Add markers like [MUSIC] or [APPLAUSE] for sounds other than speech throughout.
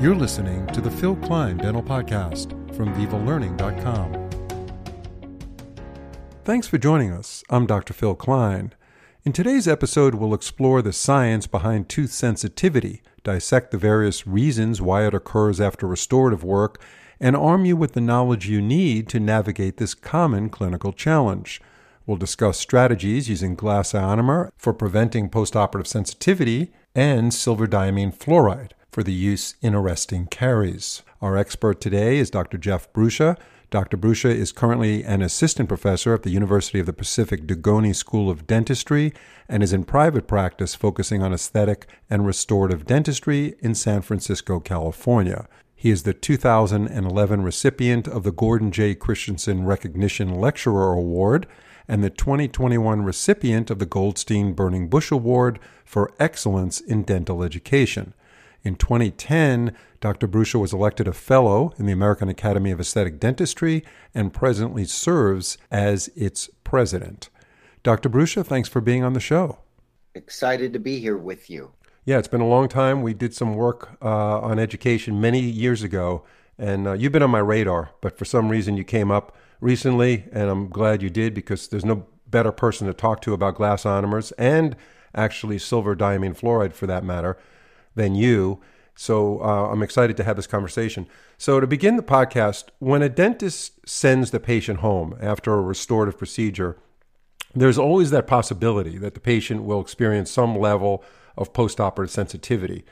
You're listening to the Phil Klein Dental Podcast from VivaLearning.com. Thanks for joining us. I'm Dr. Phil Klein. In today's episode, we'll explore the science behind tooth sensitivity, dissect the various reasons why it occurs after restorative work, and arm you with the knowledge you need to navigate this common clinical challenge. We'll discuss strategies using glass ionomer for preventing postoperative sensitivity and silver diamine fluoride for the use in arresting caries. Our expert today is Dr. Jeff Brucia. Dr. Brucia is currently an assistant professor at the University of the Pacific Dugoni School of Dentistry and is in private practice focusing on aesthetic and restorative dentistry in San Francisco, California. He is the 2011 recipient of the Gordon J. Christensen Recognition Lecturer Award and the 2021 recipient of the Goldstein Burning Bush Award for Excellence in Dental Education. In 2010, Dr. Brucia was elected a fellow in the American Academy of Esthetic Dentistry and presently serves as its president. Dr. Brucia, thanks for being on the show. Excited to be here with you. Yeah, it's been a long time. We did some work uh, on education many years ago, and uh, you've been on my radar, but for some reason you came up recently, and I'm glad you did because there's no better person to talk to about glass ionomers and actually silver diamine fluoride for that matter than you. So uh, I'm excited to have this conversation. So, to begin the podcast, when a dentist sends the patient home after a restorative procedure, there's always that possibility that the patient will experience some level of postoperative sensitivity.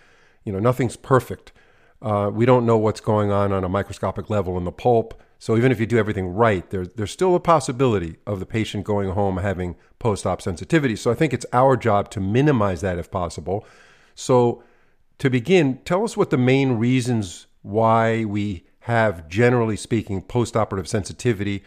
You know, nothing's perfect. Uh, we don't know what's going on on a microscopic level in the pulp. So even if you do everything right, there, there's still a possibility of the patient going home having post-op sensitivity. So I think it's our job to minimize that if possible. So to begin, tell us what the main reasons why we have, generally speaking, postoperative sensitivity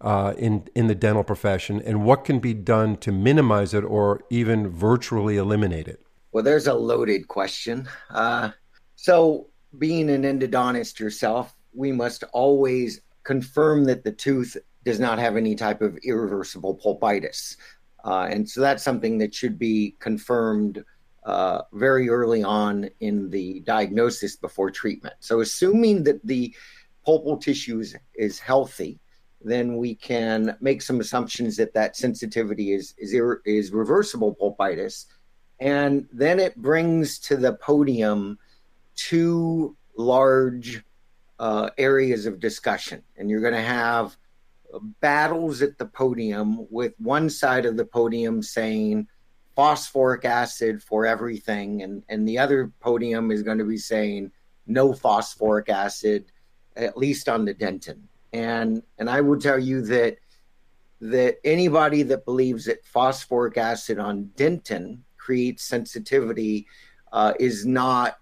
uh, in in the dental profession, and what can be done to minimize it or even virtually eliminate it. Well, there's a loaded question. Uh, so, being an endodontist yourself, we must always confirm that the tooth does not have any type of irreversible pulpitis. Uh, and so that's something that should be confirmed uh, very early on in the diagnosis before treatment. So, assuming that the pulpal tissue is, is healthy, then we can make some assumptions that that sensitivity is is, ir- is reversible pulpitis, and then it brings to the podium two large uh, areas of discussion, and you're going to have battles at the podium with one side of the podium saying phosphoric acid for everything and and the other podium is going to be saying no phosphoric acid at least on the dentin. And and i will tell you that that anybody that believes that phosphoric acid on dentin creates sensitivity uh, is not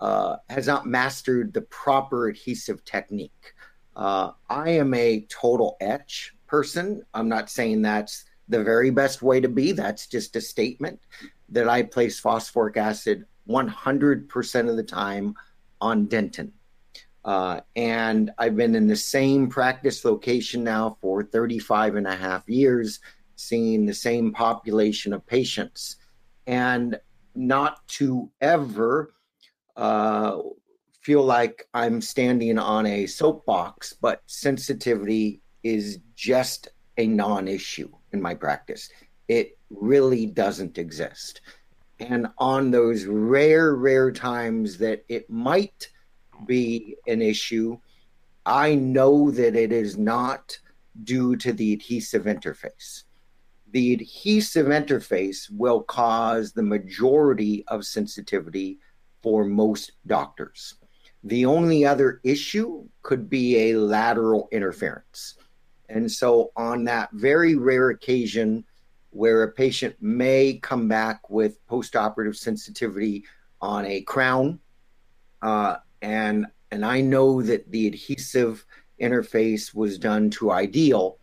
uh, has not mastered the proper adhesive technique. Uh, i am a total etch person. I'm not saying that's the very best way to be. That's just a statement that I place phosphoric acid 100% of the time on dentin. Uh, and I've been in the same practice location now for 35 and a half years, seeing the same population of patients. And not to ever uh, feel like I'm standing on a soapbox, but sensitivity is just a non issue in my practice. It really doesn't exist. And on those rare, rare times that it might be an issue, I know that it is not due to the adhesive interface. The adhesive interface will cause the majority of sensitivity for most doctors. The only other issue could be a lateral interference. And so, on that very rare occasion where a patient may come back with postoperative sensitivity on a crown, uh, and and I know that the adhesive interface was done to ideal,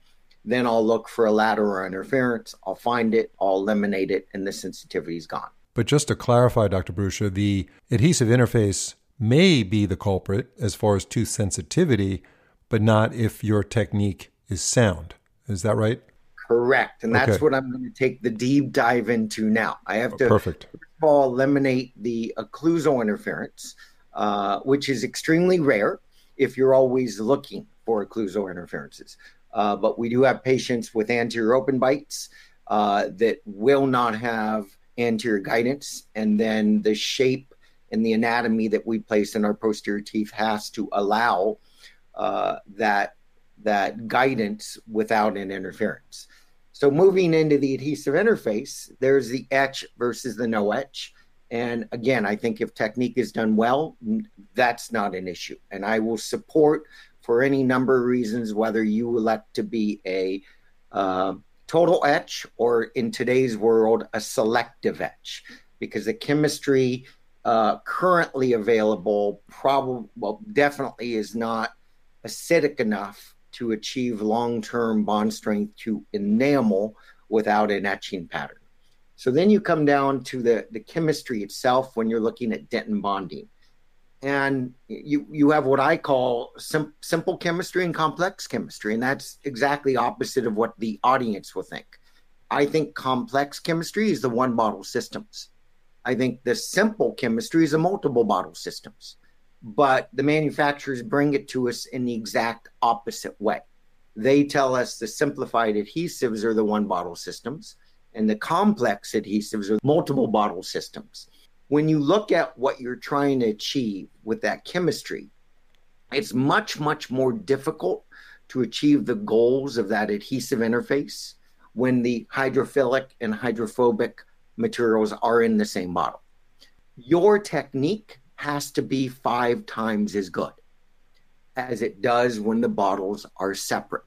then I'll look for a lateral interference. I'll find it, I'll eliminate it, and the sensitivity is gone. But just to clarify, Dr. Brucia, the adhesive interface may be the culprit as far as tooth sensitivity, but not if your technique is sound. Is that right? Correct. And that's okay. what I'm going to take the deep dive into now. I have to perfect. First of all, eliminate the occlusal interference. uh, which is extremely rare if you're always looking for occlusal interferences. Uh, but we do have patients with anterior open bites uh, that will not have anterior guidance, and then the shape and the anatomy that we place in our posterior teeth has to allow uh, that that guidance without an interference. So moving into the adhesive interface, there's the etch versus the no etch. And again, I think if technique is done well, that's not an issue. And I will support for any number of reasons whether you elect to be a uh, total etch or in today's world, a selective etch, because the chemistry uh, currently available probably, well, definitely is not acidic enough to achieve long term bond strength to enamel without an etching pattern. So then you come down to the, the chemistry itself when you're looking at dentin bonding. And you, you have what I call sim- simple chemistry and complex chemistry. And that's exactly opposite of what the audience will think. I think complex chemistry is the one bottle systems. I think the simple chemistry is the multiple bottle systems but the manufacturers bring it to us in the exact opposite way. They tell us the simplified adhesives are the one bottle systems, and the complex adhesives are multiple bottle systems. When you look at what you're trying to achieve with that chemistry, it's much, much more difficult to achieve the goals of that adhesive interface when the hydrophilic and hydrophobic materials are in the same bottle. Your technique has to be five times as good as it does when the bottles are separate.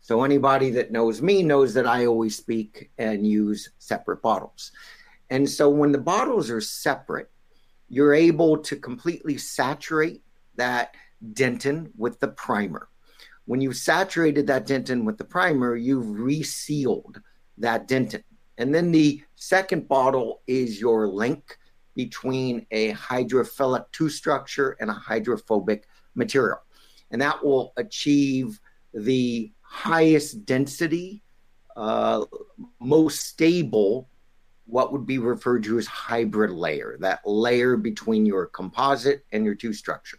So, anybody that knows me knows that I always speak and use separate bottles. And so, when the bottles are separate, you're able to completely saturate that dentin with the primer. When you've saturated that dentin with the primer, you've resealed that dentin. And then the second bottle is your link between a hydrophilic two structure and a hydrophobic material. And that will achieve the highest density, uh, most stable, what would be referred to as hybrid layer, that layer between your composite and your two structure.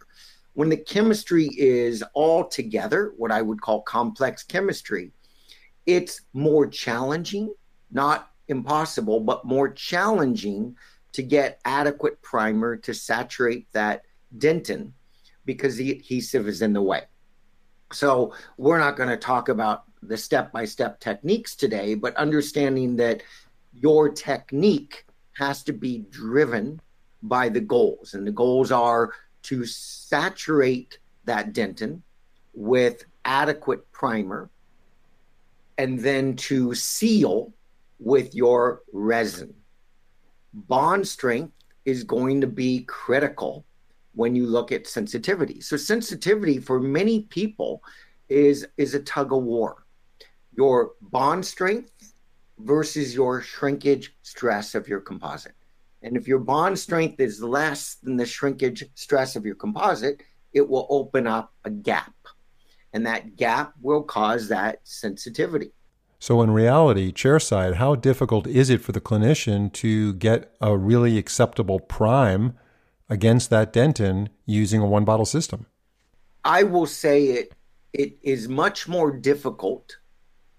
When the chemistry is all together, what I would call complex chemistry, it's more challenging, not impossible, but more challenging to get adequate primer to saturate that dentin because the adhesive is in the way. So we're not going to talk about the step-by-step techniques today, but understanding that your technique has to be driven by the goals, and the goals are to saturate that dentin with adequate primer and then to seal with your resin bond strength is going to be critical when you look at sensitivity. So sensitivity for many people is is a tug of war. Your bond strength versus your shrinkage stress of your composite. And if your bond strength is less than the shrinkage stress of your composite, it will open up a gap. And that gap will cause that sensitivity. So, in reality, chairside, how difficult is it for the clinician to get a really acceptable prime against that dentin using a one bottle system? I will say it it is much more difficult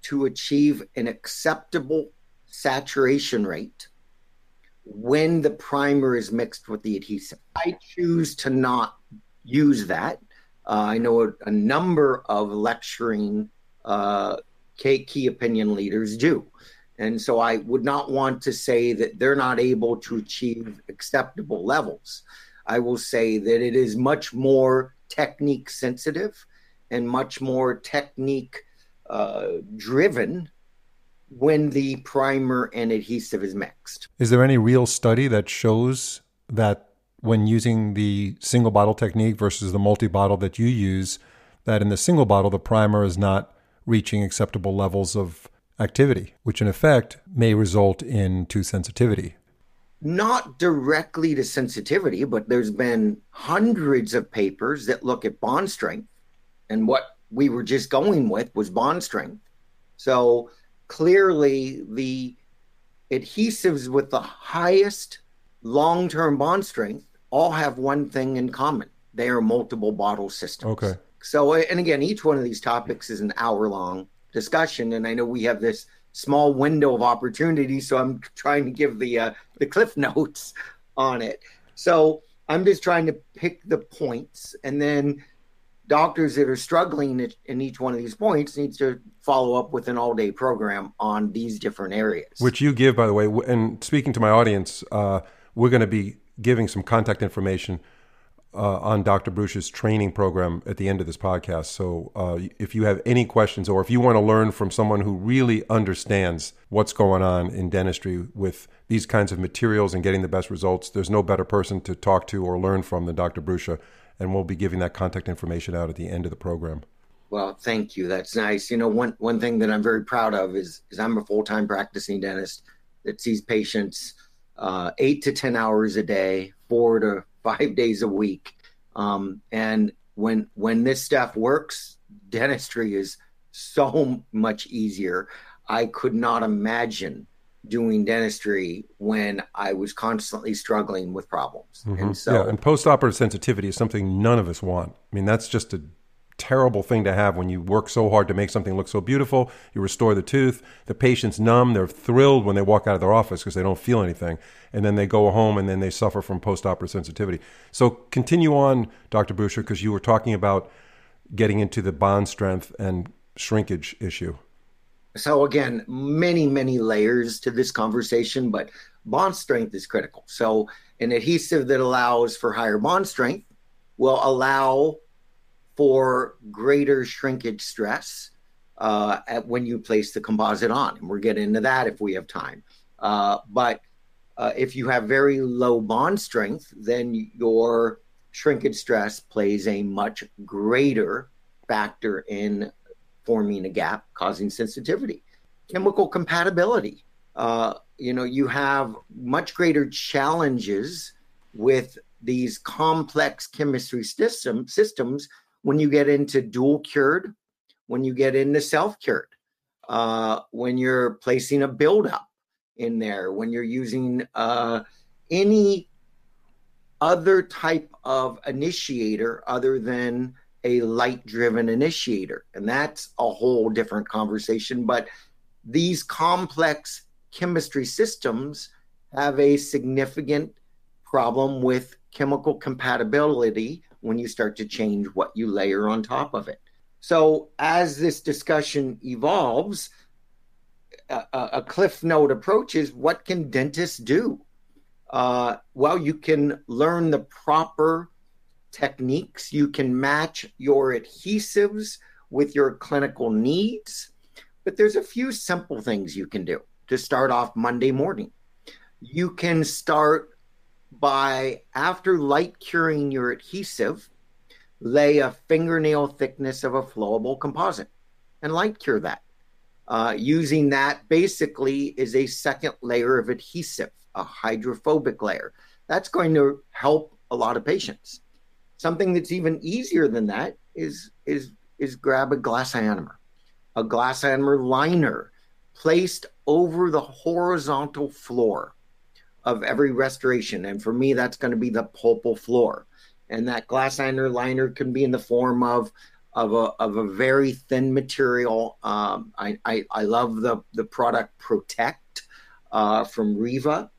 to achieve an acceptable saturation rate when the primer is mixed with the adhesive. I choose to not use that. Uh, I know a, a, number of lecturing uh, key opinion leaders do. And so I would not want to say that they're not able to achieve acceptable levels. I will say that it is much more technique sensitive and much more technique uh, driven when the primer and adhesive is mixed. Is there any real study that shows that when using the single bottle technique versus the multi bottle that you use, that in the single bottle, the primer is not reaching acceptable levels of activity, which in effect may result in tooth sensitivity. Not directly to sensitivity, but there's been hundreds of papers that look at bond strength. And what we were just going with was bond strength. So clearly, the adhesives with the highest long term bond strength all have one thing in common they are multiple bottle systems. Okay. So, and again, each one of these topics is an hour long discussion. And I know we have this small window of opportunity. So I'm trying to give the, uh, the cliff [LAUGHS] notes on it. So I'm just trying to pick the points and then doctors that are struggling in each one of these points needs to follow up with an all day program on these different areas. Which you give, by the way. And speaking to my audience, uh, we're going to be giving some contact information uh, on Dr. Bruce's training program at the end of this podcast. So uh, if you have any questions or if you want to learn from someone who really understands what's going on in dentistry with these kinds of materials and getting the best results, there's no better person to talk to or learn from than Dr. Bruce and we'll be giving that contact information out at the end of the program. Well, thank you. That's nice. You know, one one thing that I'm very proud of is is I'm a full time practicing dentist that sees patients uh, eight to ten hours a day, four to five days a week. Um, and when when this stuff works, dentistry is so much easier. I could not imagine doing dentistry when I was constantly struggling with problems. Mm-hmm. And so, yeah, and post-operative sensitivity is something none of us want. I mean, that's just a terrible thing to have when you work so hard to make something look so beautiful. You restore the tooth. The patient's numb. They're thrilled when they walk out of their office because they don't feel anything. And then they go home and then they suffer from post-operative sensitivity. So continue on, Dr. Brucia, because you were talking about getting into the bond strength and shrinkage issue so again, many, many layers to this conversation, but bond strength is critical. So an adhesive that allows for higher bond strength will allow for greater shrinkage stress uh, at when you place the composite on. And we'll get into that if we have time. Uh, but uh, if you have very low bond strength, then your shrinkage stress plays a much greater factor in forming a gap, causing sensitivity. Chemical compatibility. Uh, you know, you have much greater challenges with these complex chemistry system, systems when you get into dual cured, when you get into self cured, uh, when you're placing a buildup in there, when you're using uh, any other type of initiator other than a light driven initiator. And that's a whole different conversation. But these complex chemistry systems have a significant problem with chemical compatibility when you start to change what you layer on top of it. So, as this discussion evolves, a, a cliff note approach is what can dentists do? Uh, well, you can learn the proper techniques. You can match your adhesives with your clinical needs. But there's a few simple things you can do to start off Monday morning. You can start by, after light curing your adhesive, lay a fingernail thickness of a flowable composite and light cure that. Uh, using that basically is a second layer of adhesive, a hydrophobic layer. That's going to help a lot of patients. Something that's even easier than that is is is grab a glass ionomer, a glass ionomer liner placed over the horizontal floor of every restoration. And for me, that's going to be the pulpal floor. And that glass liner liner can be in the form of of a, of a very thin material. Um, I, I, I, love the, the product Protect uh, from Riva.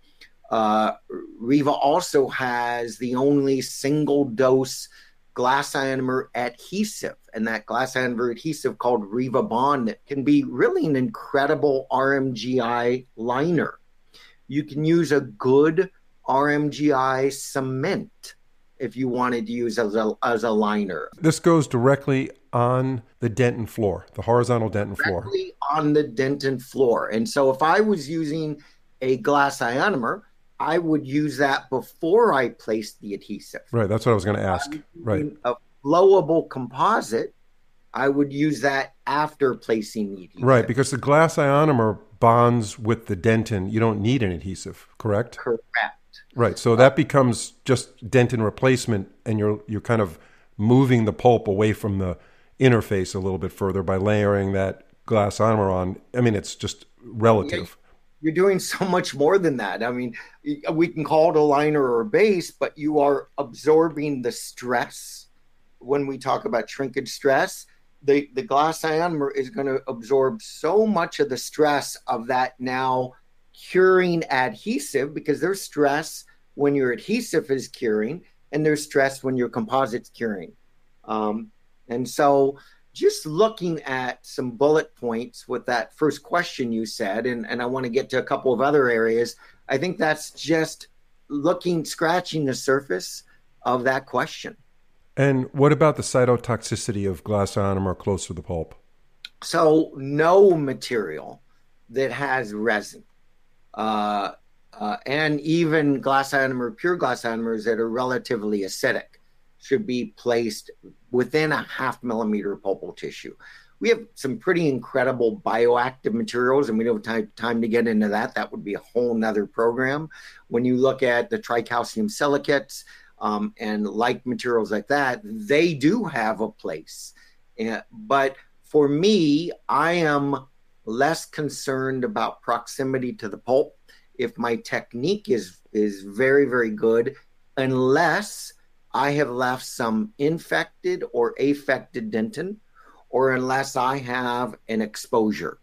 Uh, Riva also has the only single dose glass ionomer adhesive, and that glass ionomer adhesive called Riva Bond that can be really an incredible RMGI liner. You can use a good RMGI cement if you wanted to use as a, as a liner. This goes directly on the dentin floor, the horizontal dentin floor. directly floor. on the dentin floor. And so if I was using a glass ionomer, I would use that before I placed the adhesive. Right. That's what I was going to ask. Right. A flowable composite, I would use that after placing the adhesive. Right, because the glass ionomer bonds with the dentin. You don't need an adhesive, correct? Correct. Right. So that becomes just dentin replacement, and you're you're kind of moving the pulp away from the interface a little bit further by layering that glass ionomer on. I mean, it's just relative. you're doing so much more than that. I mean, we can call it a liner or a base, but you are absorbing the stress when we talk about shrinkage stress. The, the glass ionomer is going to absorb so much of the stress of that now curing adhesive because there's stress when your adhesive is curing and there's stress when your composite's curing. Um, and so just looking at some bullet points with that first question you said, and, and I want to get to a couple of other areas, I think that's just looking, scratching the surface of that question. And what about the cytotoxicity of glass ionomer close to the pulp? So, no material that has resin, uh, uh, and even glass ionomer, pure glass ionomers that are relatively acidic should be placed within a half millimeter pulpal tissue. We have some pretty incredible bioactive materials, and we don't have time, time to get into that. That would be a whole nother program. When you look at the tricalcium silicates um, and like materials like that, they do have a place. Uh, but for me, I am less concerned about proximity to the pulp if my technique is is very very good unless I have left some infected or affected dentin, or unless I have an exposure.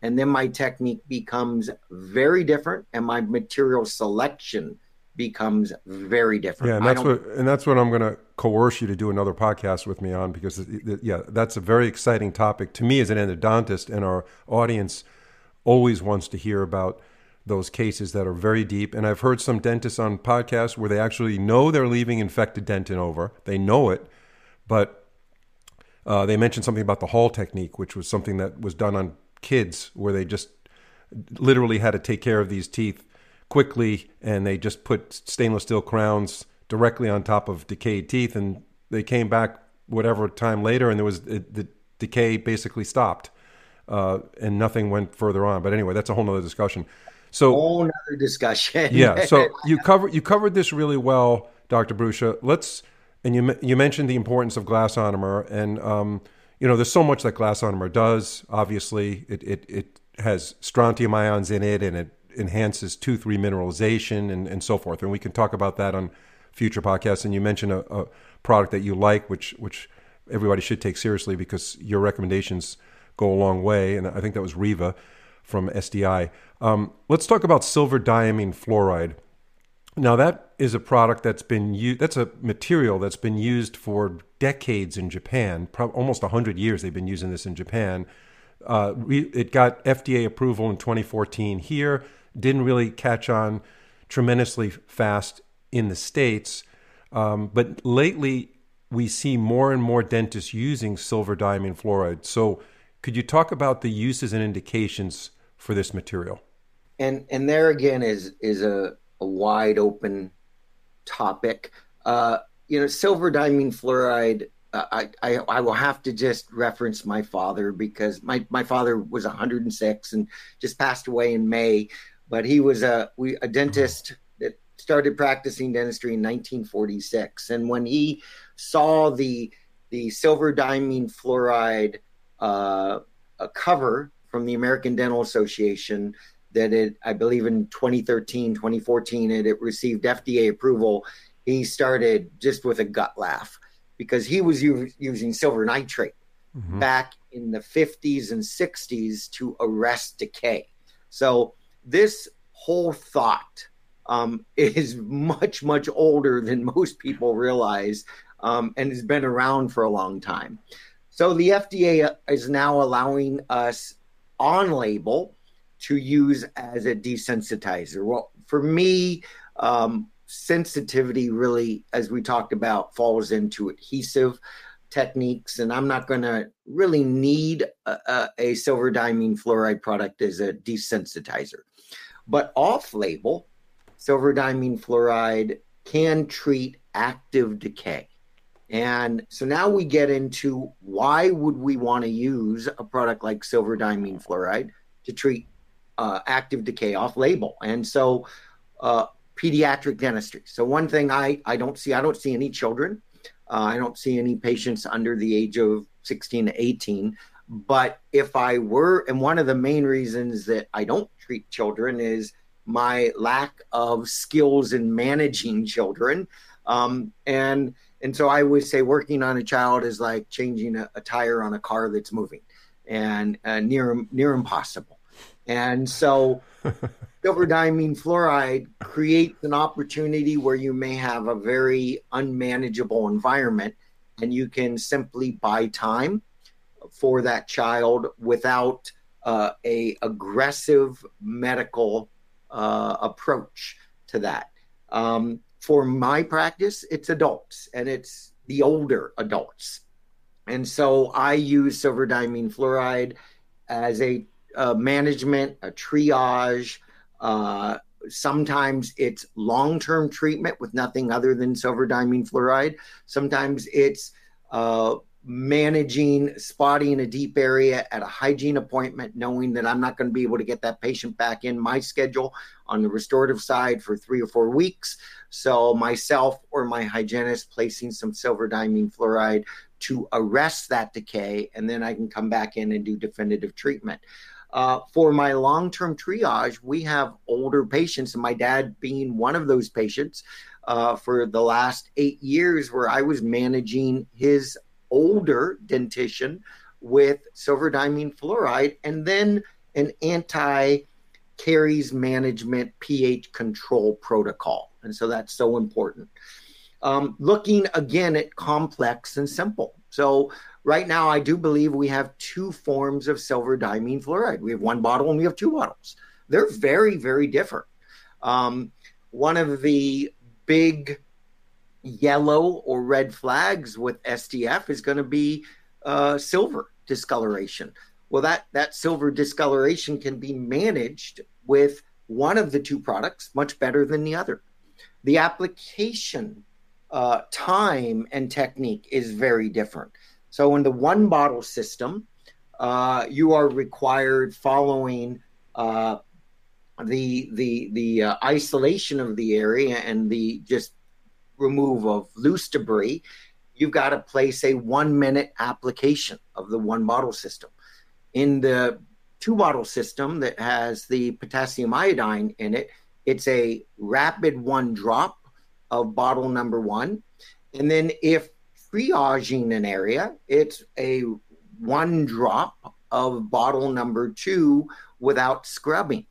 And then my technique becomes very different and my material selection becomes very different. Yeah, and that's what and that's what I'm going to coerce you to do another podcast with me on because yeah, that's a very exciting topic to me as an endodontist and our audience always wants to hear about those cases that are very deep. And I've heard some dentists on podcasts where they actually know they're leaving infected dentin over. They know it, but uh, they mentioned something about the Hall technique, which was something that was done on kids where they just literally had to take care of these teeth quickly and they just put stainless steel crowns directly on top of decayed teeth and they came back whatever time later and there was it, the decay basically stopped uh, and nothing went further on but anyway that's a whole nother discussion so whole other discussion. yeah. So [LAUGHS] you covered you covered this really well, Dr. Brucia. Let's and you you mentioned the importance of glass ionomer, and um, you know there's so much that glass ionomer does. Obviously, it it it has strontium ions in it, and it enhances tooth remineralization and and so forth. And we can talk about that on future podcasts. And you mentioned a, a product that you like, which which everybody should take seriously because your recommendations go a long way. And I think that was Riva from SDI. Um, let's talk about silver diamine fluoride. Now that is a product that's been used. That's a material that's been used for decades in Japan. Pro- almost hundred years they've been using this in Japan. Uh, it got FDA approval in 2014 here. Didn't really catch on tremendously fast in the states, um, but lately we see more and more dentists using silver diamine fluoride. So, could you talk about the uses and indications for this material? and and there again is is a, a wide open topic. Uh, you know, silver diamine fluoride. Uh, I, I I will have to just reference my father because my my father was 106 and just passed away in May, but he was a we a dentist that started practicing dentistry in 1946, and when he saw the the silver diamine fluoride uh, cover from the American Dental Association that it, I believe in 2013, 2014, it, it received FDA approval. He started just with a gut laugh because he was u- using silver nitrate mm-hmm. back in the 50s and 60s to arrest decay. So this whole thought um, is much, much older than [LAUGHS] most people realize um, and has been around for a long time. So the FDA is now allowing us on label to use as a desensitizer? Well, for me, um, sensitivity really, as we talked about, falls into adhesive techniques, and I'm not going to really need a, a, a silver diamine fluoride product as a desensitizer. But off label, silver diamine fluoride can treat active decay. And so now we get into why would we want to use a product like silver diamine fluoride to treat uh, active decay off label. And so, uh, pediatric dentistry. So, one thing I, I don't see, I don't see any children. Uh, I don't see any patients under the age of 16 to 18. But if I were, and one of the main reasons that I don't treat children is my lack of skills in managing children. Um, and and so I would say working on a child is like changing a, a tire on a car that's moving, and uh, near near impossible. And so, [LAUGHS] silver diamine fluoride creates an opportunity where you may have a very unmanageable environment, and you can simply buy time for that child without uh, a aggressive medical uh, approach to that. Um, for my practice, it's adults and it's the older adults. And so I use silver diamine fluoride as a, a management, a triage. Uh, sometimes it's long term treatment with nothing other than silver diamine fluoride. Sometimes it's uh, managing spotting a deep area at a hygiene appointment, knowing that I'm not going to be able to get that patient back in my schedule on the restorative side for three or four weeks. So, myself or my hygienist placing some silver diamine fluoride to arrest that decay, and then I can come back in and do definitive treatment. Uh, for my long term triage, we have older patients, and my dad being one of those patients. Uh, for the last eight years, where I was managing his older dentition with silver diamine fluoride and then an anti caries management pH control protocol. And so that's so important. Um, looking again at complex and simple. So, right now, I do believe we have two forms of silver diamine fluoride. We have one bottle and we have two bottles. They're very, very different. Um, one of the big yellow or red flags with SDF is going to be uh, silver discoloration. Well, that, that silver discoloration can be managed with one of the two products much better than the other. The application uh, time and technique is very different. So, in the one bottle system, uh, you are required following uh, the the the uh, isolation of the area and the just remove of loose debris, you've got to place a one minute application of the one bottle system. In the two bottle system that has the potassium iodine in it, it's a rapid one drop of bottle number one. And then if triaging an area, it's a one drop of bottle number two without scrubbing.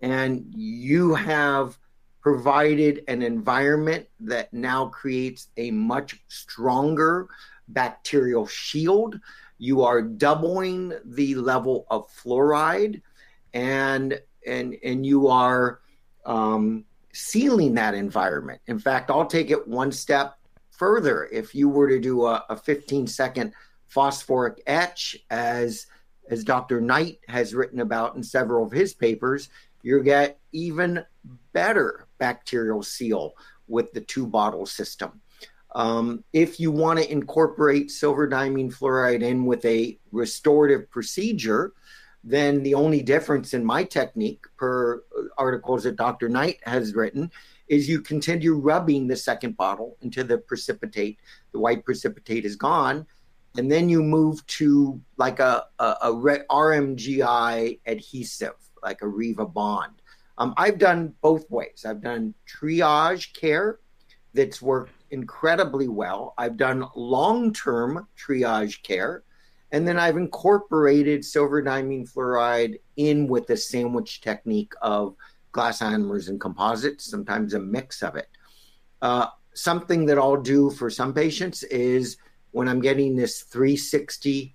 And you have provided an environment that now creates a much stronger bacterial shield. You are doubling the level of fluoride, and and and you are um, sealing that environment. In fact, I'll take it one step further. If you were to do a, a 15 second phosphoric etch, as as Dr. Knight has written about in several of his papers, you get even better bacterial seal with the two bottle system. Um, if you want to incorporate silver diamine fluoride in with a restorative procedure, then the only difference in my technique, per articles that Dr. Knight has written, is you continue rubbing the second bottle until the precipitate, the white precipitate is gone. And then you move to like a, a, a RMGI adhesive, like a Riva Bond. Um, I've done both ways. I've done triage care that's worked incredibly well. I've done long term triage care. And then I've incorporated silver diamine fluoride in with the sandwich technique of glass ionomers and composites, sometimes a mix of it. Uh, something that I'll do for some patients is when I'm getting this 360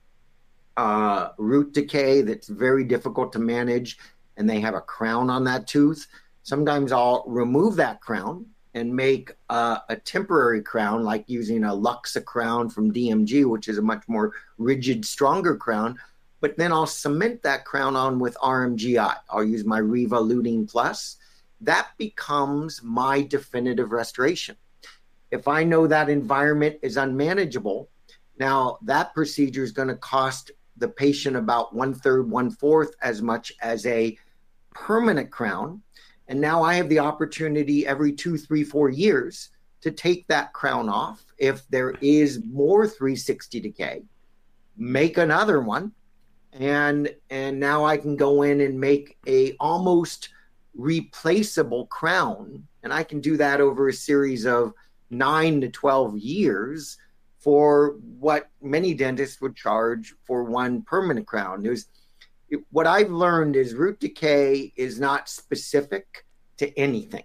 uh, root decay that's very difficult to manage and they have a crown on that tooth, sometimes I'll remove that crown and make a, a temporary crown, like using a LuxaCrown from DMG, which is a much more rigid, stronger crown. But then I'll cement that crown on with RMGI. I'll use my Riva Luting Plus. That becomes my definitive restoration. If I know that environment is unmanageable, now that procedure is going to cost the patient about one third, one fourth as much as a permanent crown. And now I have the opportunity every two, three, four years to take that crown off. If there is more 360 decay, make another one and and now I can go in and make a almost replaceable crown, and I can do that over a series of nine to twelve years for what many dentists would charge for one permanent crown. There's what I've learned is root decay is not specific to anything.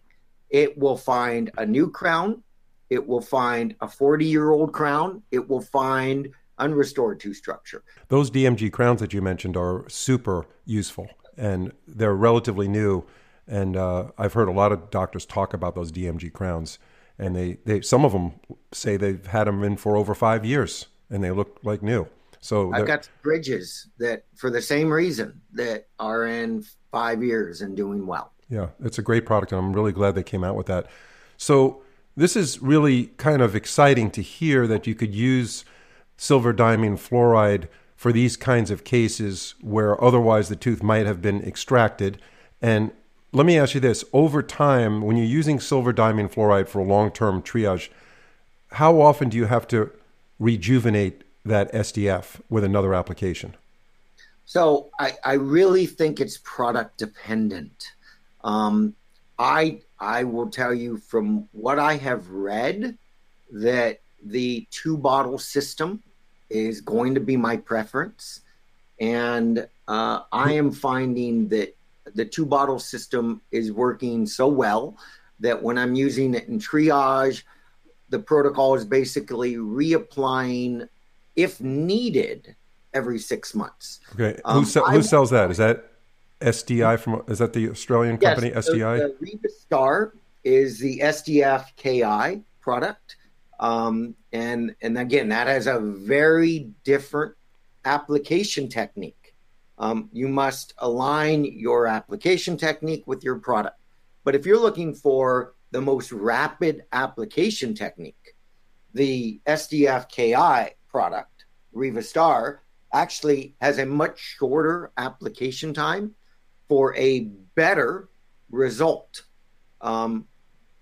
It will find a new crown, it will find a 40 year old crown, it will find unrestored tooth structure. Those DMG crowns that you mentioned are super useful and they're relatively new. And uh, I've heard a lot of doctors talk about those DMG crowns, and they, they some of them say they've had them in for over five years and they look like new. So I've got bridges that, for the same reason, that are in five years and doing well. Yeah, it's a great product, and I'm really glad they came out with that. So this is really kind of exciting to hear that you could use silver diamine fluoride for these kinds of cases where otherwise the tooth might have been extracted. And let me ask you this over time, when you're using silver diamine fluoride for long term triage, how often do you have to rejuvenate that SDF with another application? So I, I really think it's product dependent. Um, I I will tell you from what I have read that the two bottle system is going to be my preference, and uh, I am finding that the two bottle system is working so well that when I'm using it in triage, the protocol is basically reapplying if needed, every six months. Okay, um, who, who sells that? Is that SDI from? Is that the Australian company yes, SDI? So the Star is the SDF KI product, um, and and again that has a very different application technique. Um, you must align your application technique with your product. But if you're looking for the most rapid application technique, the SDF KI product, Riva Star, actually has a much shorter application time for a better result. Um,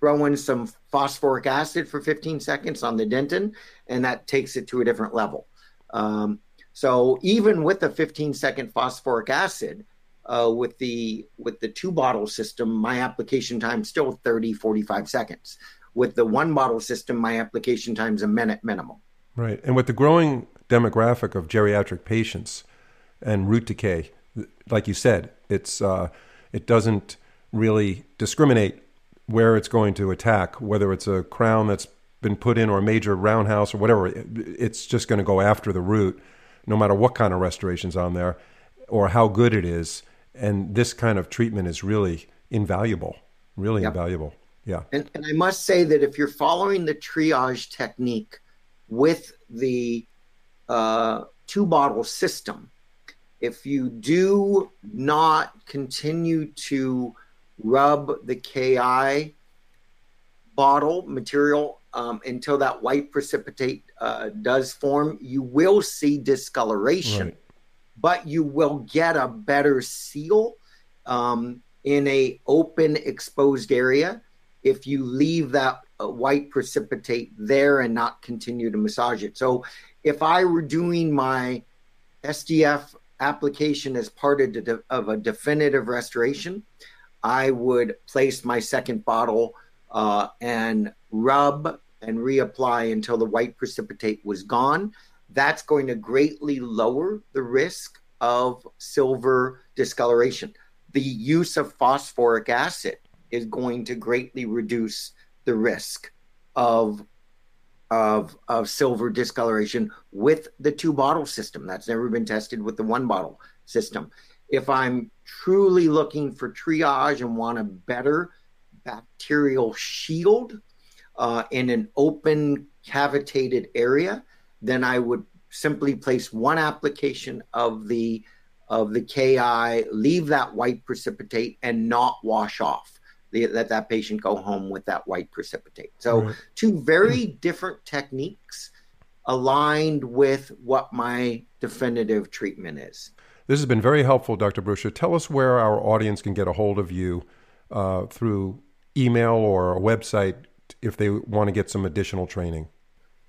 throw in some phosphoric acid for 15 seconds on the dentin, and that takes it to a different level. Um, so even with the 15 second phosphoric acid, uh, with the with the two bottle system, my application time still 30 45 seconds. With the one bottle system, my application time is a minute minimum. Right. And with the growing demographic of geriatric patients and root decay, like you said, it's uh, it doesn't really discriminate where it's going to attack, whether it's a crown that's been put in or a major roundhouse or whatever. It's just going to go after the root, no matter what kind of restoration's on there or how good it is. And this kind of treatment is really invaluable, really yep. invaluable. Yeah. And, and I must say that if you're following the triage technique with the uh, two bottle system, if you do not continue to rub the KI bottle material um, until that white precipitate uh, does form, you will see discoloration, right. but you will get a better seal um, in a open exposed area if you leave that white precipitate there and not continue to massage it. So if I were doing my SDF application as part of, de- of a definitive restoration, I would place my second bottle uh, and rub and reapply until the white precipitate was gone. That's going to greatly lower the risk of silver discoloration. The use of phosphoric acid is going to greatly reduce the risk of of of silver discoloration with the two bottle system. That's never been tested with the one bottle system. If I'm truly looking for triage and want a better bacterial shield uh, in an open cavitated area, then I would simply place one application of the of the KI, leave that white precipitate, and not wash off let that patient go home with that white precipitate. So, right. two very different techniques aligned with what my definitive treatment is. This has been very helpful, Dr. Brucia. Tell us where our audience can get a hold of you uh, through email or a website if they want to get some additional training.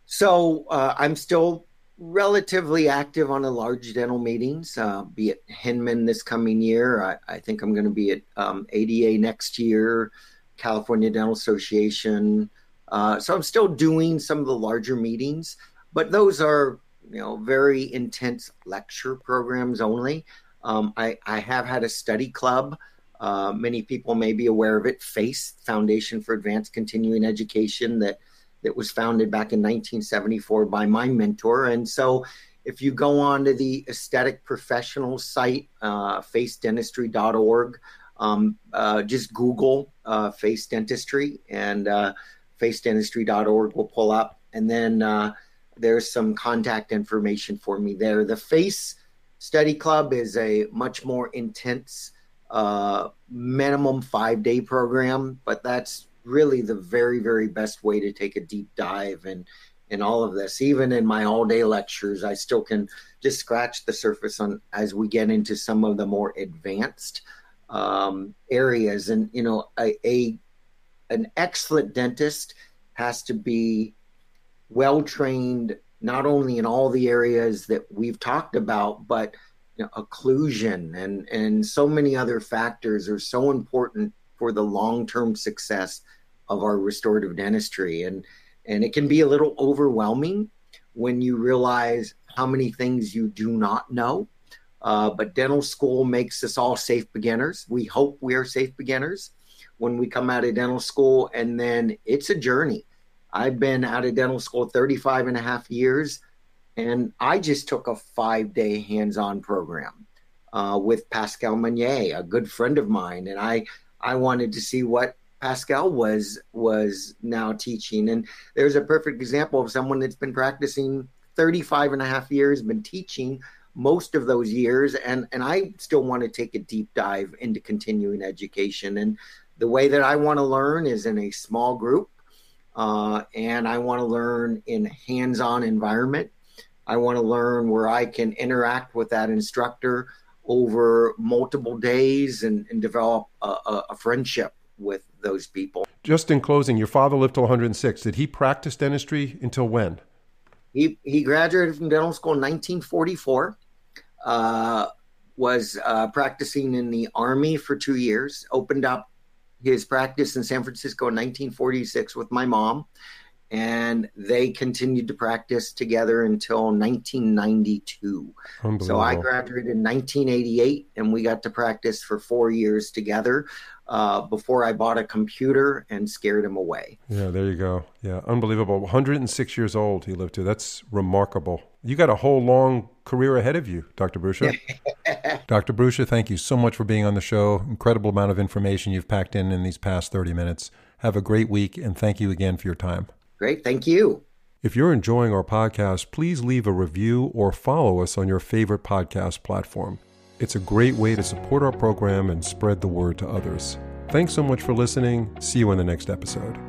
So, uh, I'm still relatively active on the large dental meetings, uh, be it Hinman this coming year. I, I think I'm going to be at um, ADA next year, California Dental Association. Uh, so I'm still doing some of the larger meetings, but those are you know very intense lecture programs only. Um, I, I have had a study club. Uh, many people may be aware of it. FACE Foundation for Advanced Continuing Education that that was founded back in 1974 by my mentor. And so if you go on to the aesthetic professional site, uh, facedentistry.org, um, uh, just Google uh, face dentistry and uh, facedentistry.org will pull up. And then uh, there's some contact information for me there. The FACE Study Club is a much more intense, uh, minimum five day program, but that's really the very very best way to take a deep dive and and all of this. Even in my all day lectures i still can just scratch the surface on as we get into some of the more advanced um, areas. And you know a, a an excellent dentist has to be well trained not only in all the areas that we've talked about but you know, occlusion and and so many other factors are so important for the long-term success of our restorative dentistry. And and it can be a little overwhelming when you realize how many things you do not know. Uh, but dental school makes us all safe beginners. We hope we are safe beginners when we come out of dental school. And then it's a journey. I've been out of dental school 35 and a half years and i just took a five day hands-on program uh, with pascal Magne, a good friend of mine. And i I wanted to see what Pascal was was now teaching. And there's a perfect example of someone that's been practicing 35 and a half years, been teaching most of those years, and and I still want to take a deep dive into continuing education. And the way that I want to learn is in a small group, uh, and I want to learn in hands-on environment. I want to learn where I can interact with that instructor over multiple days and, and develop a, a, friendship with those people. Just in closing, your father lived till 106. Did he practice dentistry until when? He, he graduated from dental school in 1944. Uh, was uh, practicing in the army for two years. Opened up his practice in San Francisco in 1946 with my mom, and they continued to practice together until 1992. So I graduated in 1988, and we got to practice for four years together uh, before I bought a computer and scared him away. Yeah, there you go. Yeah, unbelievable. 106 years old he lived to. That's remarkable. You got a whole long career ahead of you, Dr. Brucia. [LAUGHS] Dr. Brucia, thank you so much for being on the show. Incredible amount of information you've packed in in these past 30 minutes. Have a great week, and thank you again for your time. Great. Thank you. If you're enjoying our podcast, please leave a review or follow us on your favorite podcast platform. It's a great way to support our program and spread the word to others. Thanks so much for listening. See you in the next episode.